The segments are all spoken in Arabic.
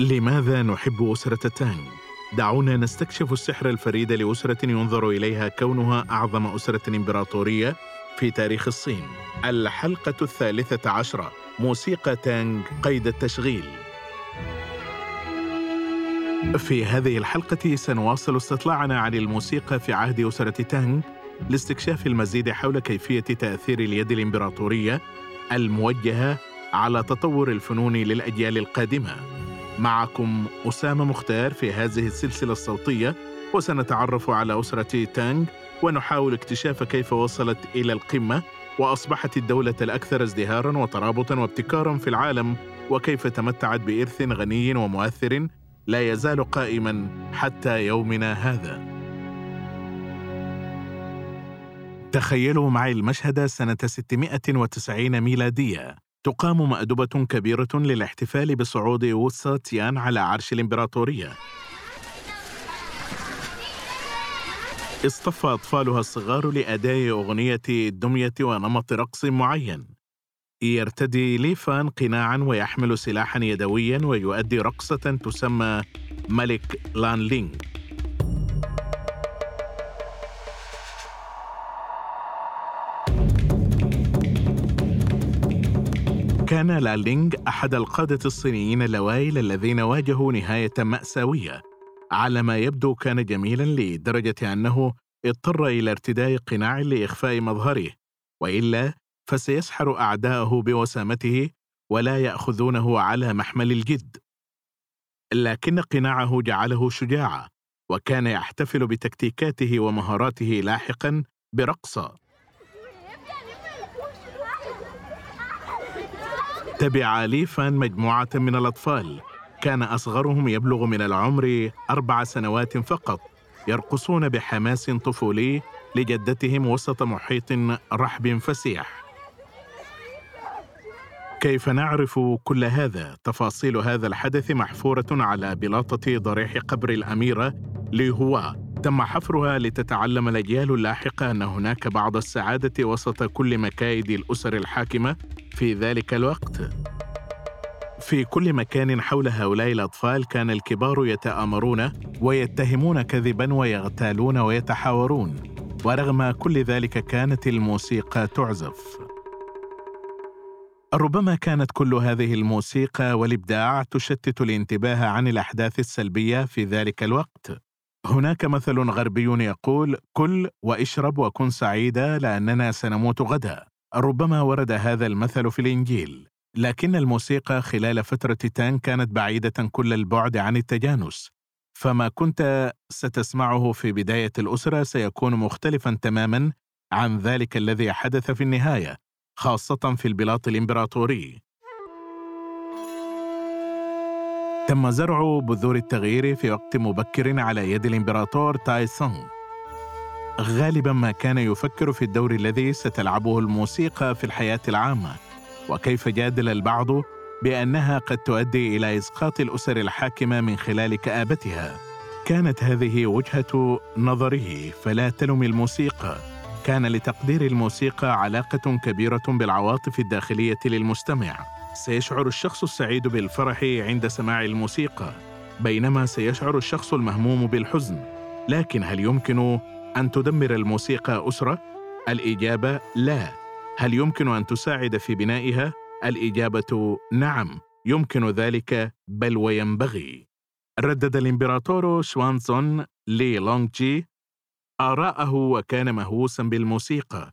لماذا نحب أسرة تانغ؟ دعونا نستكشف السحر الفريد لأسرة ينظر إليها كونها أعظم أسرة إمبراطورية في تاريخ الصين. الحلقة الثالثة عشرة موسيقى تانغ قيد التشغيل. في هذه الحلقة سنواصل استطلاعنا عن الموسيقى في عهد أسرة تانغ لاستكشاف المزيد حول كيفية تأثير اليد الإمبراطورية الموجهة على تطور الفنون للأجيال القادمة. معكم أسامة مختار في هذه السلسلة الصوتية وسنتعرف على أسرة تانغ ونحاول اكتشاف كيف وصلت إلى القمة وأصبحت الدولة الأكثر ازدهارا وترابطا وابتكارا في العالم وكيف تمتعت بإرث غني ومؤثر لا يزال قائما حتى يومنا هذا تخيلوا معي المشهد سنة 690 ميلادية. تقام مأدبة كبيرة للاحتفال بصعود ووتسا تيان على عرش الإمبراطورية. اصطف أطفالها الصغار لأداء أغنية الدمية ونمط رقص معين. يرتدي ليفان قناعا ويحمل سلاحا يدويا ويؤدي رقصة تسمى ملك لأن كان لالينغ أحد القادة الصينيين الأوائل الذين واجهوا نهاية مأساوية. على ما يبدو كان جميلا لدرجة أنه اضطر إلى ارتداء قناع لإخفاء مظهره. وإلا فسيسحر أعداءه بوسامته ولا يأخذونه على محمل الجد. لكن قناعه جعله شجاعا وكان يحتفل بتكتيكاته ومهاراته لاحقا برقصة. تبع ليفان مجموعة من الأطفال. كان أصغرهم يبلغ من العمر أربع سنوات فقط. يرقصون بحماس طفولي لجدتهم وسط محيط رحب فسيح. كيف نعرف كل هذا؟ تفاصيل هذا الحدث محفورة على بلاطة ضريح قبر الأميرة لي هوا تم حفرها لتتعلم الأجيال اللاحقة أن هناك بعض السعادة وسط كل مكايد الأسر الحاكمة في ذلك الوقت. في كل مكان حول هؤلاء الأطفال كان الكبار يتآمرون ويتهمون كذبا ويغتالون ويتحاورون ورغم كل ذلك كانت الموسيقى تعزف. ربما كانت كل هذه الموسيقى والإبداع تشتت الانتباه عن الأحداث السلبية في ذلك الوقت. هناك مثل غربي يقول كل واشرب وكن سعيدا لأننا سنموت غدا. ربما ورد هذا المثل في الإنجيل. لكن الموسيقى خلال فترة تان كانت بعيدة كل البعد عن التجانس. فما كنت ستسمعه في بداية الأسرة سيكون مختلفا تماما عن ذلك الذي حدث في النهاية خاصة في البلاط الإمبراطوري. تم زرع بذور التغيير في وقت مبكر على يد الإمبراطور تاي سونغ غالبا ما كان يفكر في الدور الذي ستلعبه الموسيقى في الحياة العامة. وكيف جادل البعض بأنها قد تؤدي إلى إسقاط الأسر الحاكمة من خلال كآبتها. كانت هذه وجهة نظره فلا تلم الموسيقى. كان لتقدير الموسيقى علاقة كبيرة بالعواطف الداخلية للمستمع. سيشعر الشخص السعيد بالفرح عند سماع الموسيقى بينما سيشعر الشخص المهموم بالحزن. لكن هل يمكن أن تدمر الموسيقى أسرة؟ الإجابة لا. هل يمكن أن تساعد في بنائها؟ الإجابة نعم يمكن ذلك بل وينبغي. ردد الإمبراطور شوانزون لي لونغ جي آراءه وكان مهووسا بالموسيقى.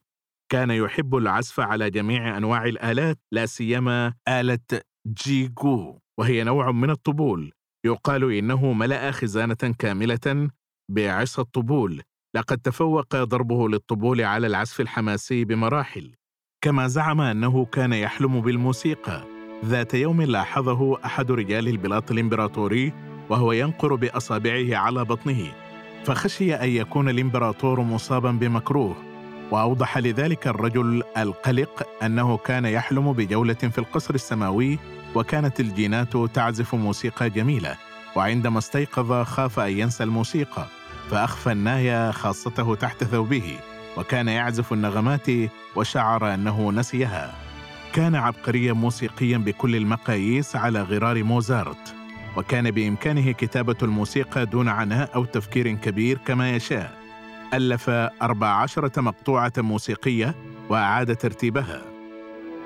كان يحب العزف على جميع أنواع الآلات لا سيما آلة جيجو وهي نوع من الطبول. يقال إنه ملأ خزانة كاملة بعصا الطبول. لقد تفوق ضربه للطبول على العزف الحماسي بمراحل. كما زعم أنه كان يحلم بالموسيقى. ذات يوم لاحظه أحد رجال البلاط الإمبراطوري وهو ينقر بأصابعه على بطنه. فخشي أن يكون الإمبراطور مصابا بمكروه. وأوضح لذلك الرجل القلق أنه كان يحلم بجولة في القصر السماوي وكانت الجينات تعزف موسيقى جميلة وعندما استيقظ خاف أن ينسى الموسيقى فأخفى النايه خاصته تحت ثوبه وكان يعزف النغمات وشعر أنه نسيها. كان عبقريا موسيقيا بكل المقاييس على غرار موزارت وكان بإمكانه كتابة الموسيقى دون عناء أو تفكير كبير كما يشاء. ألف أربع عشرة مقطوعة موسيقية وأعاد ترتيبها.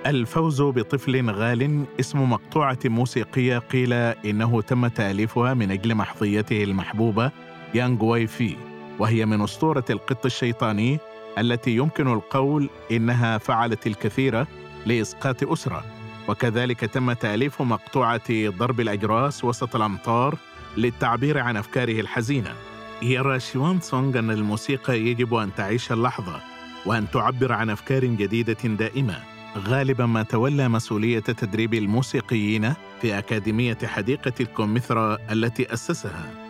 الفوز بطفل غال اسم مقطوعة موسيقية قيل إنه تم تأليفها من أجل محظيته المحبوبة يانغ واي في وهي من أسطورة القط الشيطاني التي يمكن القول إنها فعلت الكثير لإسقاط أسرة. وكذلك تم تأليف مقطوعة ضرب الأجراس وسط الأمطار للتعبير عن أفكاره الحزينة. يرى شيوان سونغ أن الموسيقى يجب أن تعيش اللحظة وأن تعبر عن أفكار جديدة دائمة غالبا ما تولى مسؤولية تدريب الموسيقيين في أكاديمية حديقة الكوميثرا التي أسسها.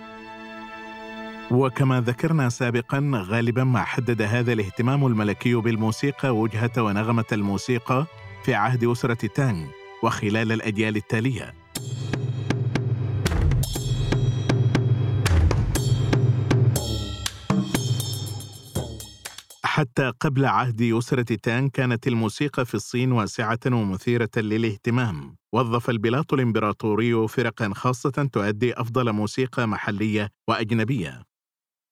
وكما ذكرنا سابقا غالبا ما حدد هذا الاهتمام الملكي بالموسيقى وجهة ونغمة الموسيقى في عهد أسرة تانغ وخلال الأجيال التالية. حتى قبل عهد أسرة تان كانت الموسيقى في الصين واسعة ومثيرة للاهتمام. وظف البلاط الإمبراطوري فرقا خاصة تؤدي أفضل موسيقى محلية وأجنبية.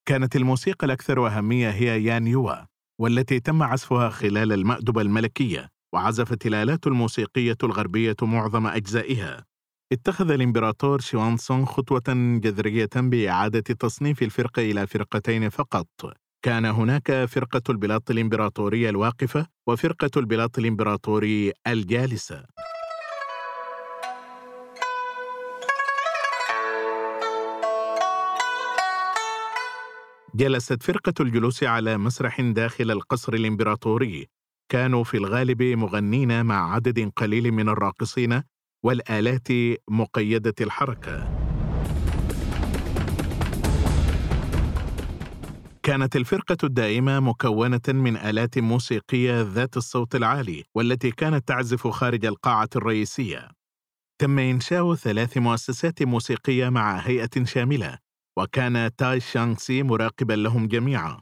كانت الموسيقى الأكثر أهمية هي يان يوا والتي تم عزفها خلال المأدبة الملكية وعزفت الآلات الموسيقية الغربية معظم أجزائها. اتخذ الإمبراطور شوانسونغ خطوة جذرية بإعادة تصنيف الفرقة إلى فرقتين فقط. كان هناك فرقة البلاط الإمبراطورية الواقفة وفرقة البلاط الإمبراطوري الجالسة. جلست فرقة الجلوس على مسرح داخل القصر الإمبراطوري. كانوا في الغالب مغنين مع عدد قليل من الراقصين والآلات مقيدة الحركة. كانت الفرقة الدائمة مكونة من آلات موسيقية ذات الصوت العالي والتي كانت تعزف خارج القاعة الرئيسية. تم إنشاء ثلاث مؤسسات موسيقية مع هيئة شاملة، وكان تاي شانغسي مراقبا لهم جميعا.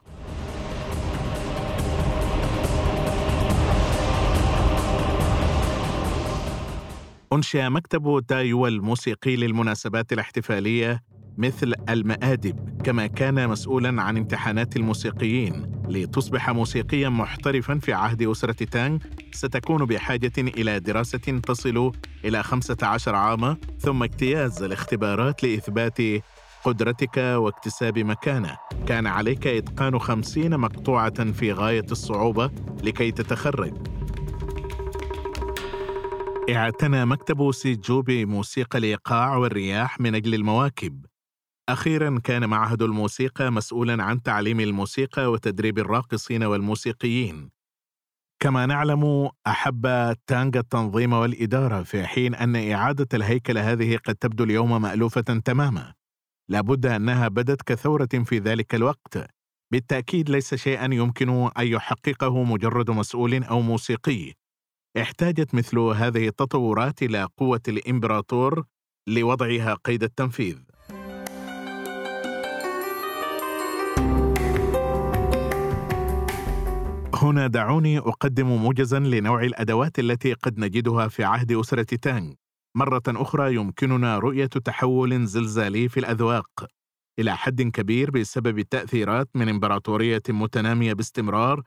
أنشئ مكتب تايو الموسيقي للمناسبات الاحتفالية مثل المآدب كما كان مسؤولا عن امتحانات الموسيقيين. لتصبح موسيقيا محترفا في عهد أسرة تانغ ستكون بحاجة إلى دراسة تصل إلى 15 عاما ثم اجتياز الاختبارات لإثبات قدرتك واكتساب مكانة. كان عليك إتقان خمسين مقطوعة في غاية الصعوبة لكي تتخرج. اعتنى مكتب سيجو بموسيقى الإيقاع والرياح من أجل المواكب. أخيرا كان معهد الموسيقى مسؤولا عن تعليم الموسيقى وتدريب الراقصين والموسيقيين. كما نعلم أحب تانغ التنظيم والإدارة في حين أن إعادة الهيكل هذه قد تبدو اليوم مألوفة تماما. لابد أنها بدت كثورة في ذلك الوقت. بالتأكيد ليس شيئا يمكن أن يحققه مجرد مسؤول أو موسيقي. احتاجت مثل هذه التطورات إلى قوة الإمبراطور لوضعها قيد التنفيذ. هنا دعوني أقدم موجزا لنوع الأدوات التي قد نجدها في عهد أسرة تانغ. مرة أخرى يمكننا رؤية تحول زلزالي في الأذواق. إلى حد كبير بسبب التأثيرات من إمبراطورية متنامية باستمرار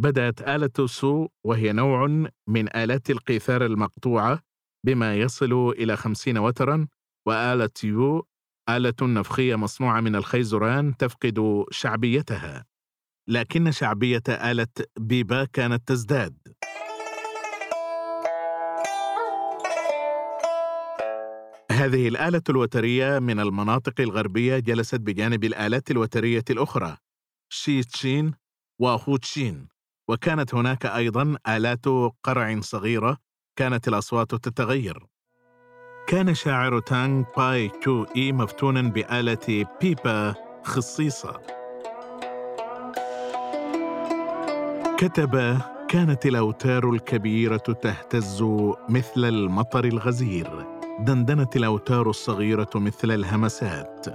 بدأت آلة سو وهي نوع من آلات القيثار المقطوعة بما يصل إلى خمسين وترا وآلة يو آلة نفخية مصنوعة من الخيزران تفقد شعبيتها. لكن شعبية آلة بيبا كانت تزداد. هذه الآلة الوترية من المناطق الغربية جلست بجانب الآلات الوترية الأخرى شي تشين وهو تشين وكانت هناك أيضا آلات قرع صغيرة كانت الأصوات تتغير. كان شاعر تانغ باي تشو إي مفتونا بآلة بيبا خصيصة كتب كانت الأوتار الكبيرة تهتز مثل المطر الغزير. دندنت الأوتار الصغيرة مثل الهمسات.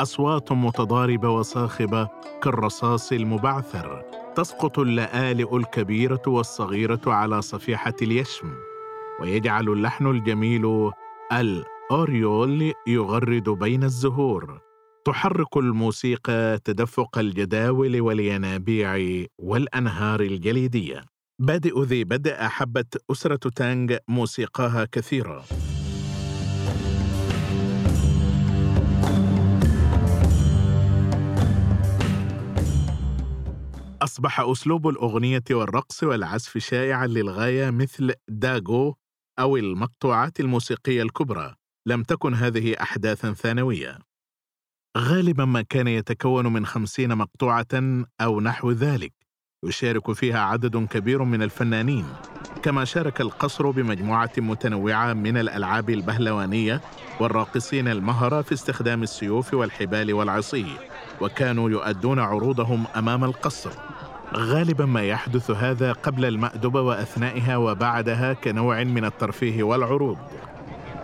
أصوات متضاربة وصاخبة كالرصاص المبعثر. تسقط اللآلئ الكبيرة والصغيرة على صفيحة اليشم. ويجعل اللحن الجميل الأوريول يغرد بين الزهور. تحرك الموسيقى تدفق الجداول والينابيع والأنهار الجليدية. بادئ ذي بدء أحبت أسرة تانغ موسيقاها كثيرا أصبح أسلوب الأغنية والرقص والعزف شائعا للغاية مثل داغو أو المقطوعات الموسيقية الكبرى. لم تكن هذه أحداثا ثانوية. غالبا ما كان يتكون من خمسين مقطوعة أو نحو ذلك. يشارك فيها عدد كبير من الفنانين. كما شارك القصر بمجموعة متنوعة من الألعاب البهلوانية والراقصين المهرة في استخدام السيوف والحبال والعصي وكانوا يؤدون عروضهم أمام القصر. غالبا ما يحدث هذا قبل المأدبة وأثنائها وبعدها كنوع من الترفيه والعروض.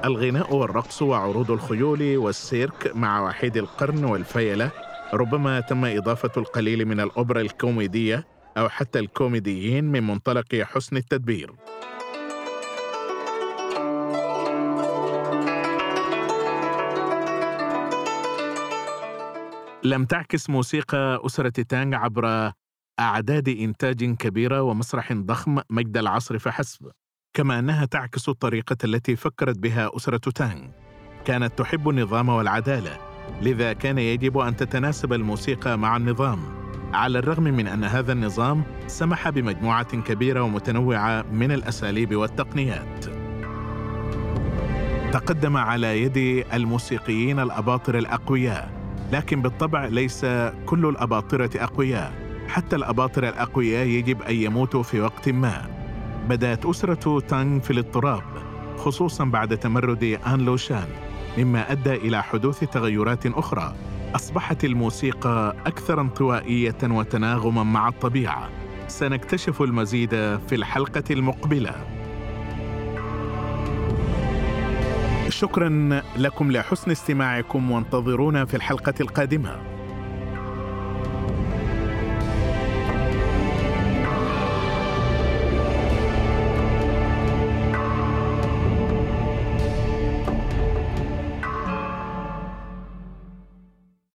الغناء والرقص وعروض الخيول والسيرك مع وحيد القرن والفيلة ربما تم إضافة القليل من الأوبرا الكوميدية أو حتى الكوميديين من منطلق حسن التدبير. لم تعكس موسيقى أسرة تانغ عبر أعداد إنتاج كبيرة ومسرح ضخم مجد العصر فحسب. كما أنها تعكس الطريقة التي فكرت بها أسرة تانغ. كانت تحب النظام والعدالة لذا كان يجب أن تتناسب الموسيقى مع النظام. على الرغم من أن هذا النظام سمح بمجموعة كبيرة ومتنوعة من الأساليب والتقنيات. تقدم على يد الموسيقيين الأباطرة الأقوياء لكن بالطبع ليس كل الأباطرة أقوياء. حتى الأباطرة الأقوياء يجب أن يموتوا في وقت ما. بدأت أسرة تانغ في الاضطراب خصوصا بعد تمرد آن لوشان مما أدى إلى حدوث تغيرات أخرى. أصبحت الموسيقى أكثر انطوائية وتناغما مع الطبيعة. سنكتشف المزيد في الحلقة المقبلة. شكرا لكم لحسن استماعكم وانتظرونا في الحلقة القادمة.